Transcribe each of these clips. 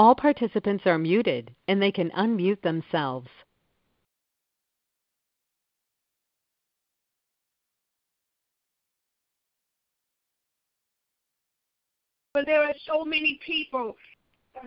All participants are muted and they can unmute themselves. But there are so many people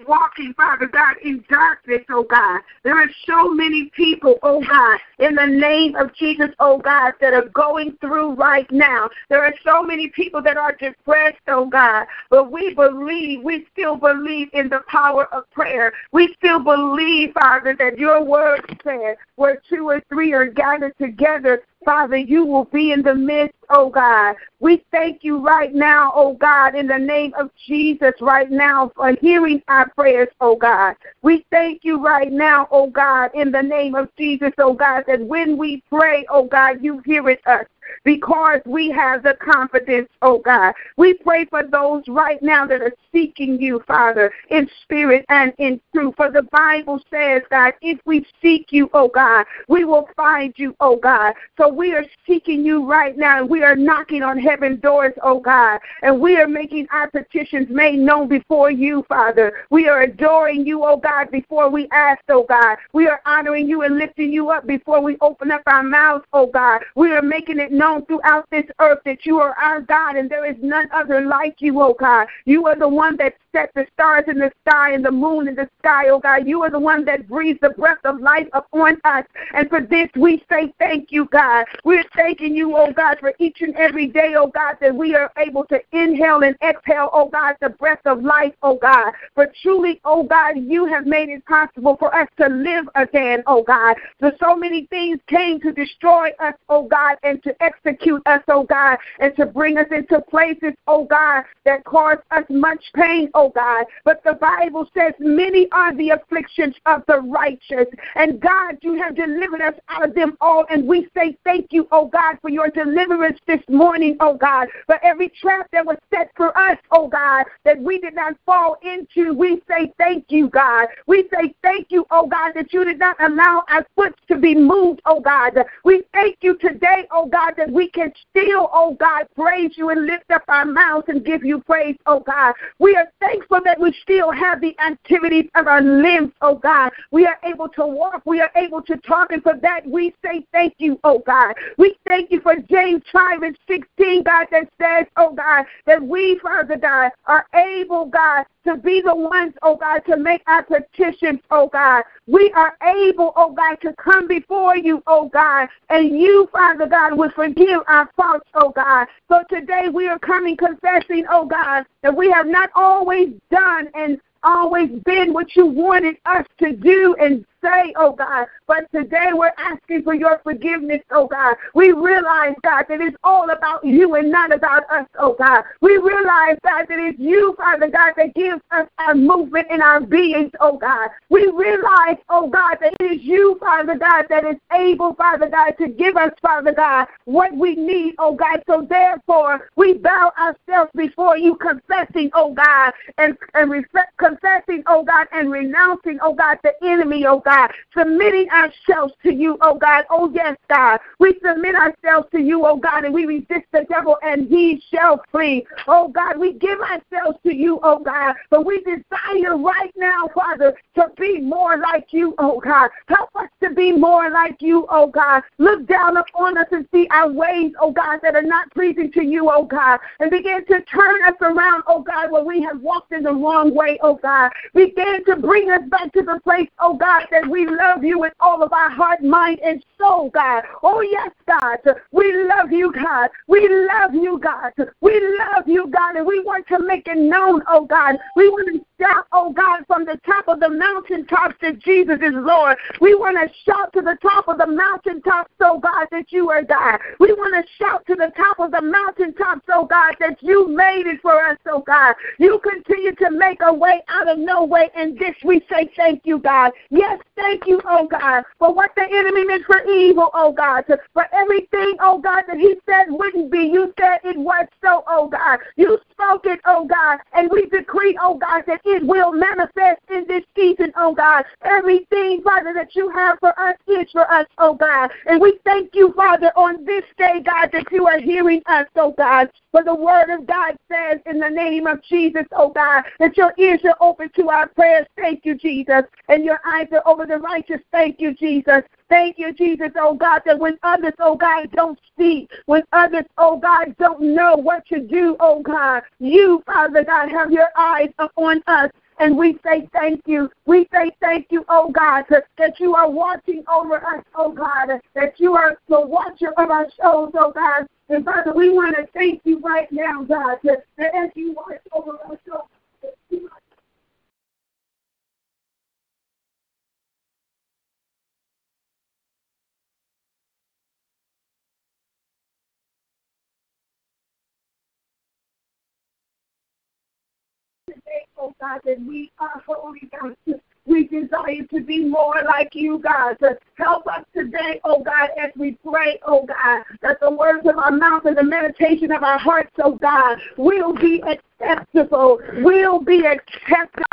walking, Father God, in darkness, oh God. There are so many people, oh God, in the name of Jesus, oh God, that are going through right now. There are so many people that are depressed, oh God, but we believe, we still believe in the power of prayer. We still believe, Father, that your word says where two or three are gathered together, Father, you will be in the midst, oh God. We thank you right now, oh God, in the name of Jesus, right now, for hearing our prayers, oh God. We thank you right now, oh God, in the name of Jesus, oh God, that when we pray, oh God, you hear it us because we have the confidence, oh God. We pray for those right now that are seeking you, Father, in spirit and in truth. For the Bible says, God, if we seek you, oh God, we will find you, oh God. So we are seeking you right now. We are knocking on heaven doors, oh God, and we are making our petitions made known before you, Father. We are adoring you, oh God, before we ask, oh God. We are honoring you and lifting you up before we open up our mouths, oh God. We are making it known throughout this earth that you are our God and there is none other like you, oh God. You are the one that set the stars in the sky and the moon in the sky, oh God. You are the one that breathes the breath of life upon us. And for this we say thank you, God. We're thanking you, oh God, for each and every day, oh God, that we are able to inhale and exhale, oh God, the breath of life, oh God. For truly, oh God, you have made it possible for us to live again, oh God. So so many things came to destroy us, oh God, and to execute us, oh God, and to bring us into places, oh God, that cause us much pain, oh God. But the Bible says, Many are the afflictions of the righteous. And God, you have delivered us out of them all. And we say thank you, oh God, for your deliverance this morning, oh God, for every trap that was set for us, oh God, that we did not fall into. We say thank you, God. We say thank you, oh God, that you did not allow our foot to be moved, oh God. We thank you today, oh God, that we can still, oh God, praise you and lift up our mouths and give you praise, oh God. We are thankful that we still have the activities of our limbs, oh God. We are able to walk, we are able to talk, and for that we say thank you, oh God. We thank you for James 5 and 16, God, that says, oh God, that we, Father God, are able, God, to be the ones, oh God, to make our petitions, oh God. We are able, oh God, to come before you, oh God, and you, Father God, will forgive our faults, oh God. So today we are coming confessing, oh God, that we have not always done and always been what you wanted us to do and say, oh God. But today we're asking for your forgiveness, oh God. We realize, God, that it's all about you and not about us, oh God. We realize, God, that it's you, Father God, that gives us our movement in our beings, oh God. We realize, oh God, that it is you, Father God, that is able, Father God, to give us, Father God, what we need, oh God. So therefore, we bow ourselves before you, confessing, oh God, and, and confessing, oh God, and renouncing, oh God, the enemy, oh God. God, submitting ourselves to you, oh God. Oh, yes, God. We submit ourselves to you, oh God, and we resist the devil, and he shall flee. Oh God, we give ourselves to you, oh God, but we desire right now, Father, to be more like you, oh God. Help us to be more like you, oh God. Look down upon us and see our ways, oh God, that are not pleasing to you, oh God, and begin to turn us around, oh God, where we have walked in the wrong way, oh God. Begin to bring us back to the place, oh God, that we love you with all of our heart, mind, and soul, God. Oh, yes, God. We love you, God. We love you, God. We love you, God, and we want to make it known, oh God. We want to shout, oh God, from the top of the mountaintops that Jesus is Lord. We want to shout to the top of the mountaintops, oh God, that you are God. We want to shout to the top of the mountaintops, oh God, that you made it for us, oh God. You continue to make a way out of no way, and this we say thank you, God. Yes, thank you, oh God, for what the enemy meant for evil, oh God, for everything, oh God, that he said wouldn't be. You said it was so, oh God. You spoke it, oh God, and we decree, oh God, that it will manifest in this season, oh God. Everything, Father, that you have for us is for us, oh God. And we thank you, Father, on this day, God, that you are hearing us, oh God. For the word of God says in the name of Jesus, oh God, that your ears are open to our prayers. Thank you, Jesus. And your eyes are over the righteous. Thank you, Jesus. Thank you, Jesus, oh God, that when others, oh God, don't speak, when others, oh God, don't know what to do, oh God, you, Father God, have your eyes upon us. And we say thank you. We say thank you, oh God, that you are watching over us, oh God, that you are the watcher of our souls, oh God. And Father, we want to thank you right now, God, that as you watch over us, today, oh God, that we are holy, God. We desire to be more like you, God. To help us today, oh God, as we pray, oh God, that the words of our mouth and the meditation of our hearts, oh God, will be acceptable, will be acceptable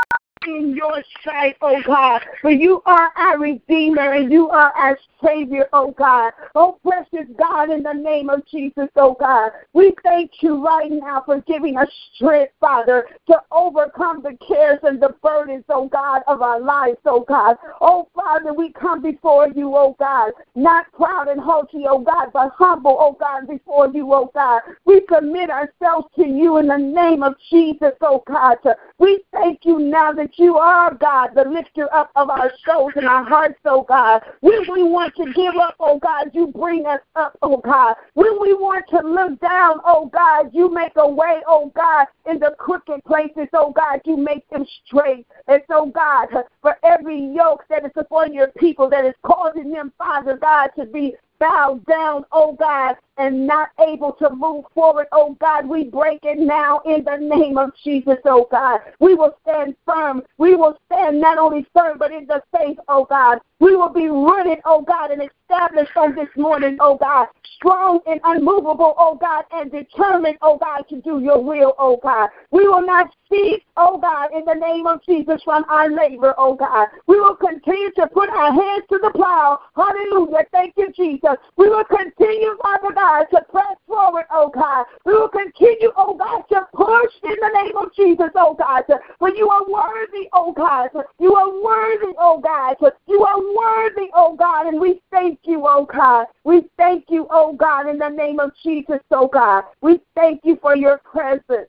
in your sight, oh God. For you are our Redeemer and you are our Savior, oh God. Oh, precious God, in the name of Jesus, oh God. We thank you right now for giving us strength, Father, to overcome the cares and the burdens, oh God, of our lives, oh God. Oh, Father, we come before you, oh God, not proud and haughty, oh God, but humble, oh God, before you, oh God. We commit ourselves to you in the name of Jesus, oh God. We thank you now that you are, God, the lifter up of our souls and our hearts, oh God. When we want to give up, oh God, you bring us up, oh God. When we want to look down, oh God, you make a way, oh God, in the crooked places, oh God, you make them straight. And so, God, for every yoke that is upon your people that is causing them, Father God, to be bowed down, oh God, and not able to move forward, oh God, we break it now in the name of Jesus, oh God. We will stand firm. We will stand not only firm, but in the faith, oh God. We will be rooted, oh God, and established on this morning, oh God. Strong and unmovable, oh God, and determined, oh God, to do your will, oh God. We will not cease, oh God, in the name of Jesus from our labor, oh God. We will continue to put our hands to the plow. Hallelujah. Thank you, Jesus. We will continue, Father God, to press forward, oh God. We will continue, oh God, to push in the name of Jesus, oh God. For you are worthy, oh God. You are worthy, oh God. You are worthy, oh God, and we thank you, oh God. We thank you, oh God, in the name of Jesus, oh God. We thank you for your presence.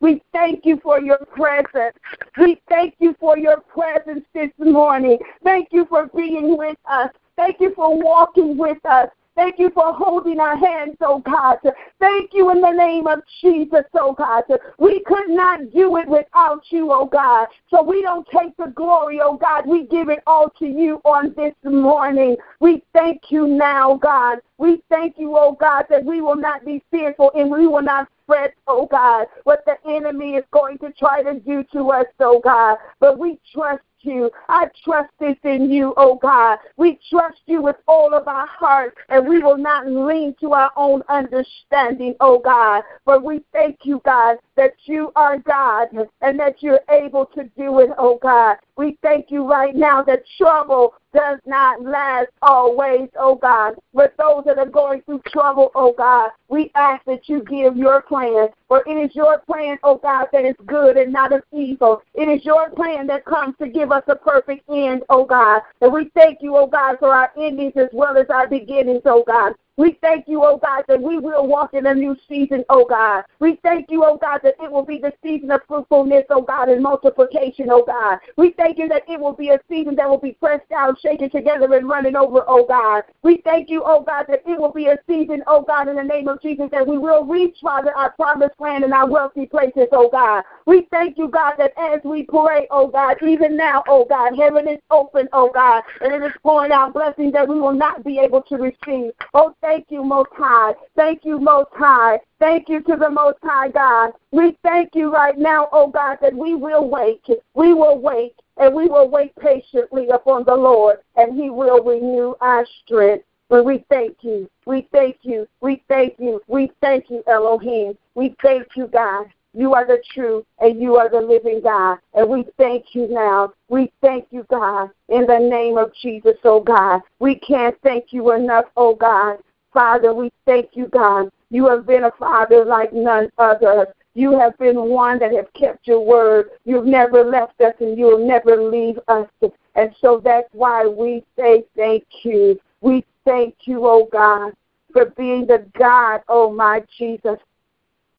We thank you for your presence. We thank you for your presence this morning. Thank you for being with us. Thank you for walking with us. Thank you for holding our hands, oh God. Thank you in the name of Jesus, oh God. We could not do it without you, oh God. So we don't take the glory, oh God. We give it all to you on this morning. We thank you now, God. We thank you, oh God, that we will not be fearful and we will not fret, oh God, what the enemy is going to try to do to us, oh God. But we trust you. I trust this in you, oh God. We trust you with all of our heart, and we will not lean to our own understanding, oh God. But we thank you, God, that you are God and that you're able to do it, oh God. We thank you right now that trouble does not last always, oh God. But those that are going through trouble, oh God, we ask that you give your plan. For it is your plan, oh God, that is good and not of evil. It is your plan that comes to give us a perfect end, oh God. And we thank you, oh God, for our endings as well as our beginnings, oh God. We thank you, oh God, that we will walk in a new season, oh God. We thank you, oh God, that it will be the season of fruitfulness, oh God, and multiplication, oh God. We thank you that it will be a season that will be pressed down, shaken together, and running over, oh God. We thank you, oh God, that it will be a season, oh God, in the name of Jesus, that we will reach, Father, our promised land and our wealthy places, oh God. We thank you, God, that as we pray, oh God, even now, oh God, heaven is open, oh God, and it is pouring out blessings that we will not be able to receive. Oh, Thank you, Most High. Thank you, Most High. Thank you to the Most High God. We thank you right now, oh God, that we will wait. We will wait, and we will wait patiently upon the Lord, and He will renew our strength. But we thank you. We thank you. We thank you. We thank you, Elohim. We thank you, God. You are the true and you are the living God. And we thank you now. We thank you, God, in the name of Jesus, oh God. We can't thank you enough, oh God. Father, we thank you, God. You have been a father like none other. You have been one that have kept your word. You've never left us and you'll never leave us. And so that's why we say thank you. We thank you, oh God, for being the God, oh my Jesus,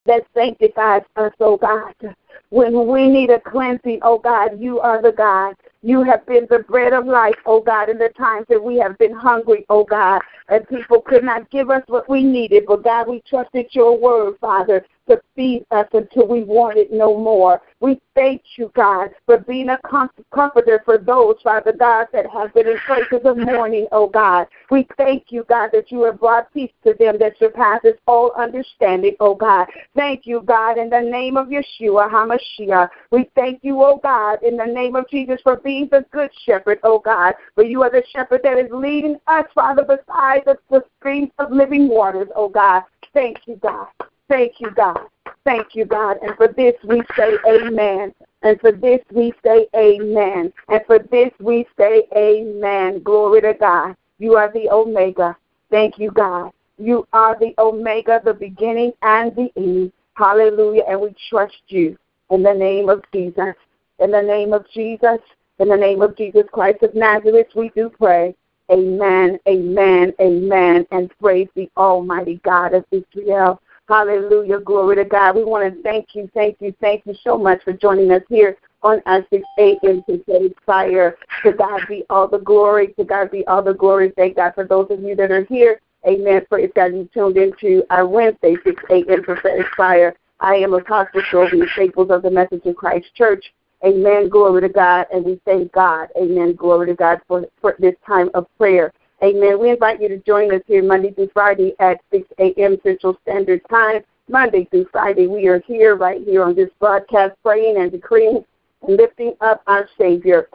that sanctifies us, oh God. When we need a cleansing, oh God, you are the God. You have been the bread of life, oh God, in the times that we have been hungry, oh God, and people could not give us what we needed. But God, we trusted your word, Father, to feed us until we wanted no more. We thank you, God, for being a comforter for those, Father God, that have been in places of mourning, oh God. We thank you, God, that you have brought peace to them that surpasses all understanding, oh God. Thank you, God, in the name of Yeshua HaMashiach. We thank you, oh God, in the name of Jesus for being the good shepherd, oh God. For you are the shepherd that is leading us, Father, beside the, the streams of living waters, oh God. Thank you, God. Thank you, God. Thank you, God. And for this we say amen. And for this we say amen. And for this we say amen. Glory to God. You are the Omega. Thank you, God. You are the Omega, the beginning and the end. Hallelujah. And we trust you in the name of Jesus. In the name of Jesus. In the name of Jesus Christ of Nazareth, we do pray. Amen, amen, amen. And praise the Almighty God of Israel. Hallelujah. Glory to God. We want to thank you, thank you, thank you so much for joining us here on our 6 a.m. today's fire. To God be all the glory. To God be all the glory. Thank God for those of you that are here. Amen. Praise God. You tuned into our Wednesday 6 a.m. prophetic fire. I am Apostle Sylvia Staples of the Message of Christ Church. Amen. Glory to God. And we thank God. Amen. Glory to God for, for this time of prayer. Amen. We invite you to join us here Monday through Friday at 6 a.m. Central Standard Time. Monday through Friday, we are here right here on this broadcast, praying and decreeing and lifting up our Savior.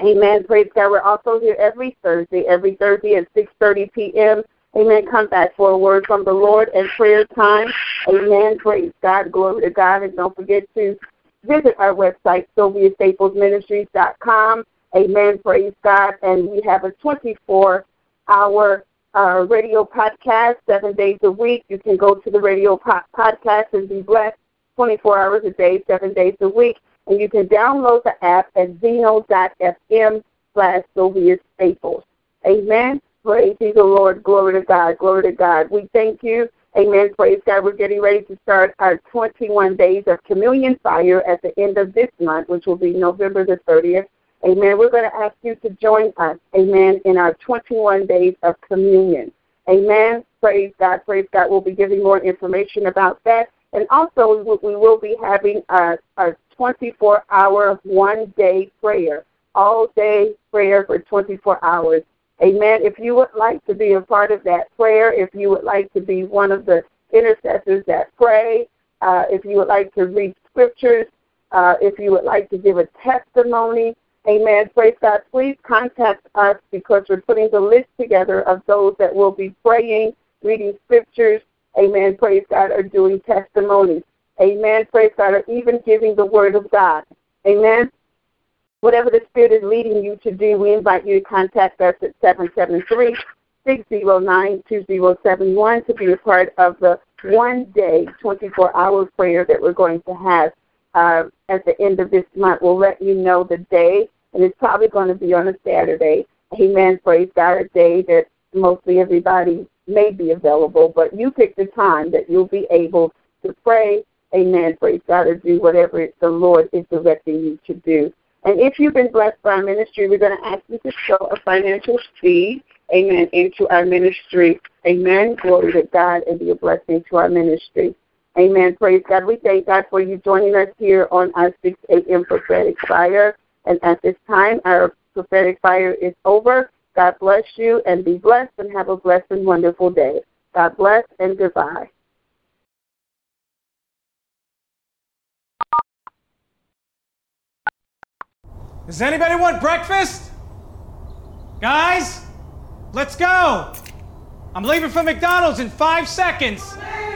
Amen. Praise God. We're also here every Thursday, every Thursday at 6.30 p.m. Amen. Come back for a word from the Lord and prayer time. Amen. Praise God. Glory to God. And don't forget to visit our website, SylviaStaplesMinistries.com. Amen. Praise God. And we have a 24 hour uh, radio podcast seven days a week. You can go to the radio po- podcast and be blessed 24 hours a day, seven days a week. And you can download the app at zeno.fm slash Sylvia Staples. Amen. Praise the Lord. Glory to God. Glory to God. We thank you. Amen. Praise God. We're getting ready to start our 21 days of communion fire at the end of this month, which will be November the 30th. Amen. We're going to ask you to join us, amen, in our 21 days of communion. Amen. Praise God. Praise God. We'll be giving more information about that. And also, we will be having a, a 24 hour, one day prayer, all day prayer for 24 hours. Amen. If you would like to be a part of that prayer, if you would like to be one of the intercessors that pray, uh, if you would like to read scriptures, uh, if you would like to give a testimony, Amen. Praise God. Please contact us because we're putting the list together of those that will be praying, reading scriptures. Amen. Praise God. Or doing testimonies. Amen. Praise God. Or even giving the word of God. Amen. Whatever the Spirit is leading you to do, we invite you to contact us at 773 609 2071 to be a part of the one day, 24 hour prayer that we're going to have uh, at the end of this month. We'll let you know the day, and it's probably going to be on a Saturday. Amen. God, a day that mostly everybody may be available, but you pick the time that you'll be able to pray. Amen. Praise God, or do whatever the Lord is directing you to do. And if you've been blessed by our ministry, we're going to ask you to show a financial seed, amen, into our ministry. Amen. Glory to God and be a blessing to our ministry. Amen. Praise God. We thank God for you joining us here on our 6 a.m. prophetic fire. And at this time, our prophetic fire is over. God bless you and be blessed and have a blessed and wonderful day. God bless and goodbye. Does anybody want breakfast? Guys, let's go. I'm leaving for McDonald's in five seconds.